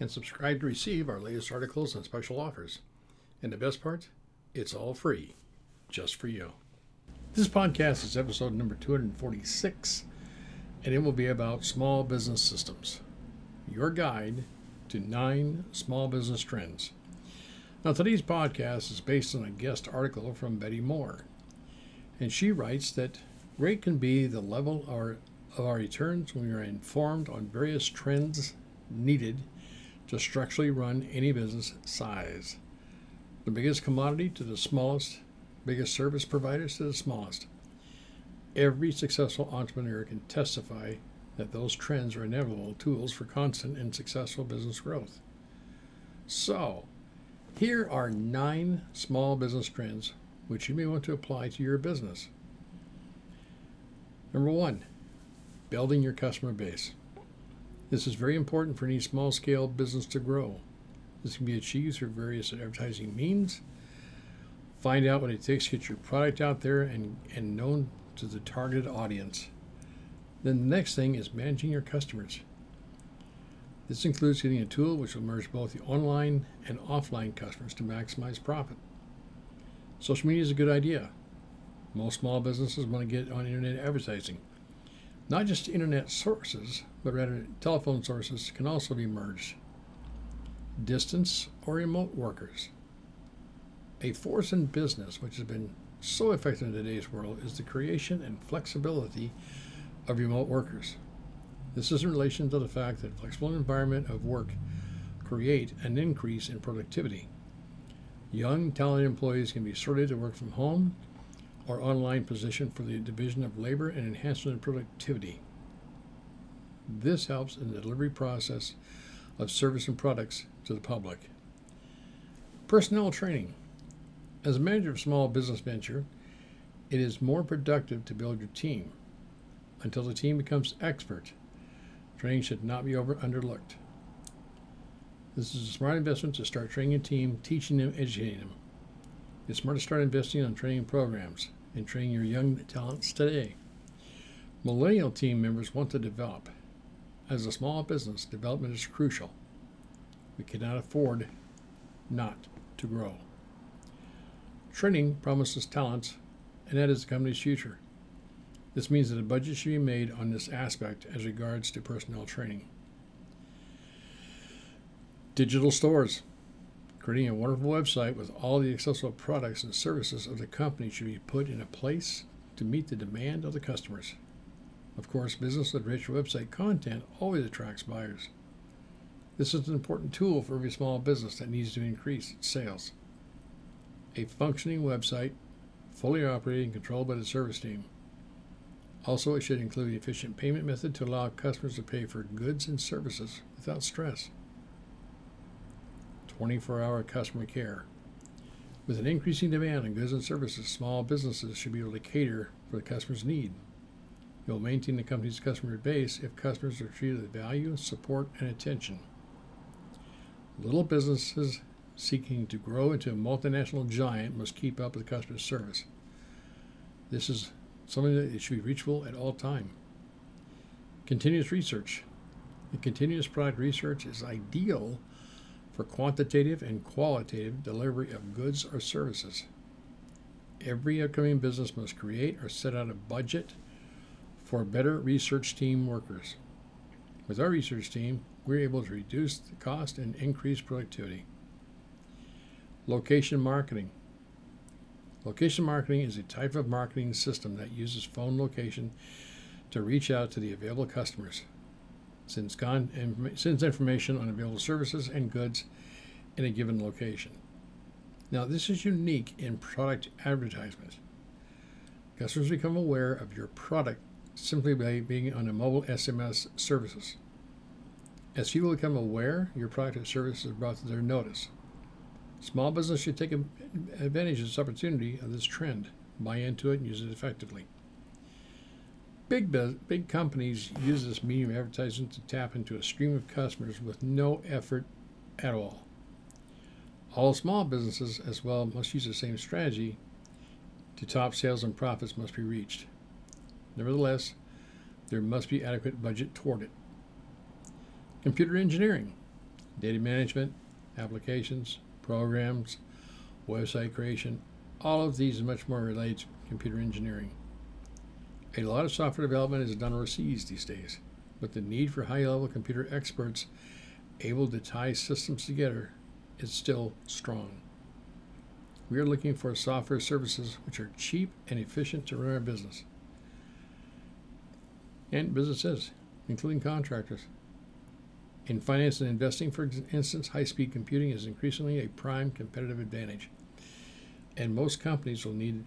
and subscribe to receive our latest articles and special offers. And the best part, it's all free, just for you. This podcast is episode number 246, and it will be about small business systems. Your guide to nine small business trends. Now, today's podcast is based on a guest article from Betty Moore, and she writes that great can be the level of our, of our returns when we are informed on various trends needed to structurally run any business size. The biggest commodity to the smallest, biggest service providers to the smallest. Every successful entrepreneur can testify that those trends are inevitable tools for constant and successful business growth. So, here are nine small business trends which you may want to apply to your business. Number one, building your customer base. This is very important for any small scale business to grow. This can be achieved through various advertising means. Find out what it takes to get your product out there and, and known to the targeted audience. Then the next thing is managing your customers. This includes getting a tool which will merge both the online and offline customers to maximize profit. Social media is a good idea. Most small businesses want to get on internet advertising. Not just internet sources, but rather telephone sources can also be merged. Distance or remote workers. A force in business which has been so effective in today's world is the creation and flexibility of remote workers. This is in relation to the fact that flexible environment of work create an increase in productivity. Young, talented employees can be sorted to work from home or online position for the division of labor and enhancement of productivity. This helps in the delivery process of service and products to the public. Personnel training. As a manager of small business venture, it is more productive to build your team until the team becomes expert. Training should not be over underlooked. This is a smart investment to start training a team, teaching them, educating them. It's smart to start investing on training programs and training your young talents today. Millennial team members want to develop. As a small business, development is crucial. We cannot afford not to grow. Training promises talents, and that is the company's future. This means that a budget should be made on this aspect as regards to personnel training. Digital stores. Creating a wonderful website with all the accessible products and services of the company should be put in a place to meet the demand of the customers. Of course, business with rich website content always attracts buyers. This is an important tool for every small business that needs to increase its sales. A functioning website, fully operated and controlled by the service team. Also, it should include an efficient payment method to allow customers to pay for goods and services without stress. 24 hour customer care. With an increasing demand on goods and services, small businesses should be able to cater for the customer's need. You'll maintain the company's customer base if customers are treated with value, support, and attention. Little businesses seeking to grow into a multinational giant must keep up with customer service. This is something that should be reachable at all time. Continuous research. The continuous product research is ideal for quantitative and qualitative delivery of goods or services. Every upcoming business must create or set out a budget for better research team workers. With our research team, we're able to reduce the cost and increase productivity. Location marketing. Location marketing is a type of marketing system that uses phone location to reach out to the available customers sends, con- sends information on available services and goods in a given location. Now, this is unique in product advertisement. Customers become aware of your product simply by being on a mobile SMS services. As people become aware, your product or service is brought to their notice. Small business should take advantage of this opportunity of this trend, buy into it, and use it effectively. Big, big companies use this medium of advertising to tap into a stream of customers with no effort at all. All small businesses as well must use the same strategy to top sales and profits must be reached. Nevertheless, there must be adequate budget toward it. Computer engineering, data management, applications, programs, website creation, all of these and much more relate to computer engineering. A lot of software development is done overseas these days, but the need for high level computer experts able to tie systems together is still strong. We are looking for software services which are cheap and efficient to run our business. And businesses, including contractors. In finance and investing, for instance, high speed computing is increasingly a prime competitive advantage. And most companies will need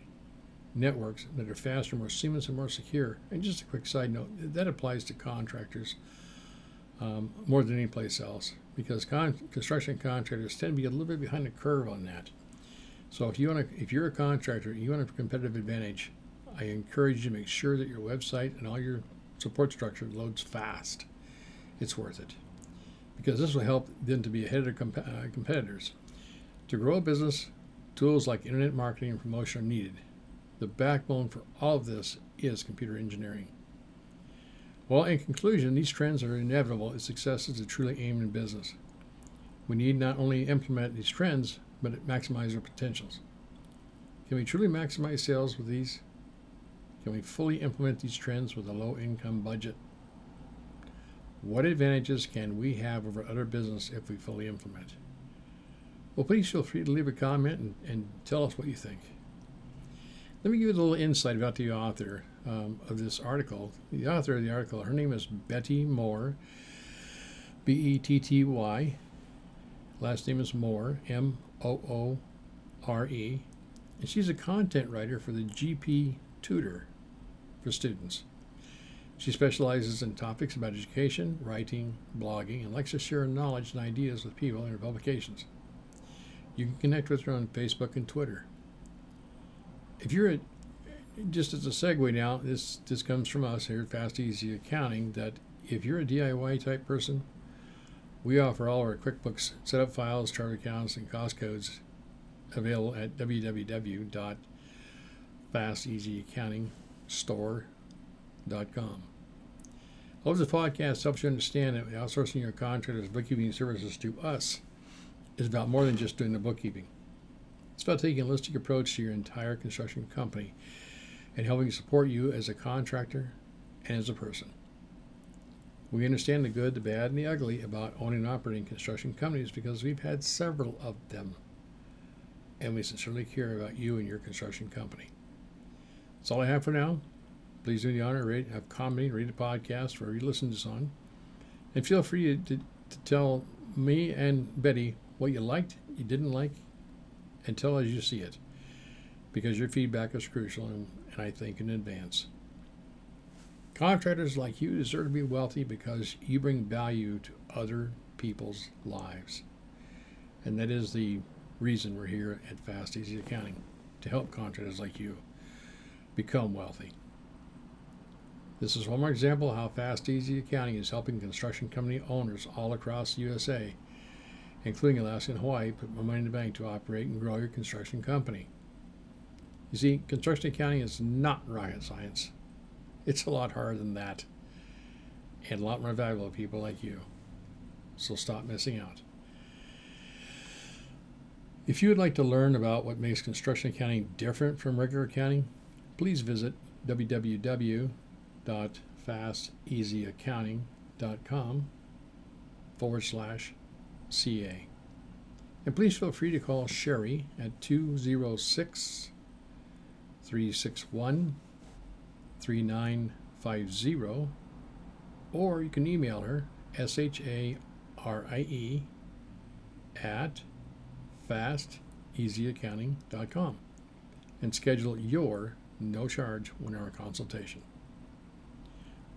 networks that are faster, more seamless, and more secure. And just a quick side note that applies to contractors um, more than any place else because con- construction contractors tend to be a little bit behind the curve on that. So if you want to, if you're a contractor, you want a competitive advantage, I encourage you to make sure that your website and all your support structure loads fast. It's worth it because this will help them to be ahead of comp- uh, competitors. To grow a business, tools like internet marketing and promotion are needed. The backbone for all of this is computer engineering. Well, in conclusion, these trends are inevitable if success is truly aim in business. We need not only implement these trends, but maximize their potentials. Can we truly maximize sales with these? Can we fully implement these trends with a low income budget? What advantages can we have over other business if we fully implement? Well, please feel free to leave a comment and, and tell us what you think. Let me give you a little insight about the author um, of this article. The author of the article, her name is Betty Moore, B E T T Y. Last name is Moore, M O O R E. And she's a content writer for the GP Tutor for students. She specializes in topics about education, writing, blogging, and likes to share knowledge and ideas with people in her publications. You can connect with her on Facebook and Twitter. If you're a just as a segue now, this this comes from us here at Fast Easy Accounting. That if you're a DIY type person, we offer all our QuickBooks setup files, chart accounts, and cost codes available at www.fasteasyaccountingstore.com. Hope this podcast helps you understand that outsourcing your contractor's bookkeeping services to us is about more than just doing the bookkeeping. It's about taking a holistic approach to your entire construction company and helping support you as a contractor and as a person. We understand the good, the bad, and the ugly about owning and operating construction companies because we've had several of them. And we sincerely care about you and your construction company. That's all I have for now. Please do the honor, rate, have comment, read the podcast wherever you listen to this on. And feel free to, to tell me and Betty what you liked, you didn't like, and tell us you see it. Because your feedback is crucial and and I think in advance. Contractors like you deserve to be wealthy because you bring value to other people's lives. And that is the reason we're here at Fast Easy Accounting to help contractors like you become wealthy. This is one more example of how Fast Easy Accounting is helping construction company owners all across the USA, including Alaska and Hawaii, put more money in the bank to operate and grow your construction company. You see, construction accounting is not rocket science. It's a lot harder than that, and a lot more valuable to people like you. So stop missing out. If you would like to learn about what makes construction accounting different from regular accounting, please visit www.fasteasyaccounting.com forward slash CA. And please feel free to call Sharie at 206 361 3950, or you can email her, S H A R I E, at fasteasyaccounting.com and schedule your no charge one hour consultation.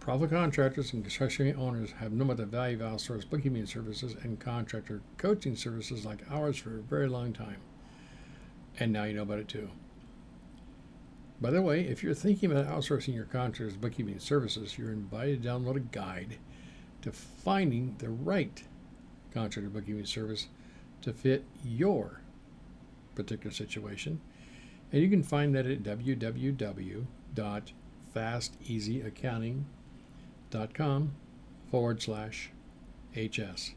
Profitable contractors and construction owners have known about the value of outsourced bookkeeping services and contractor coaching services like ours for a very long time. And now you know about it too. By the way, if you're thinking about outsourcing your contractor's bookkeeping services, you're invited to download a guide to finding the right contractor bookkeeping service to fit your particular situation. And you can find that at www.fasteasyaccounting.com com forward slash HS.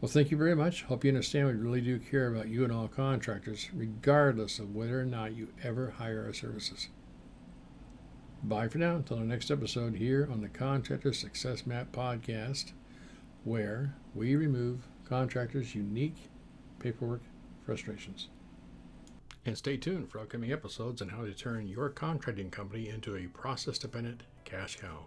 Well, thank you very much. Hope you understand we really do care about you and all contractors, regardless of whether or not you ever hire our services. Bye for now until our next episode here on the Contractor Success Map podcast, where we remove contractors' unique paperwork frustrations. And stay tuned for upcoming episodes on how to turn your contracting company into a process dependent cash cow.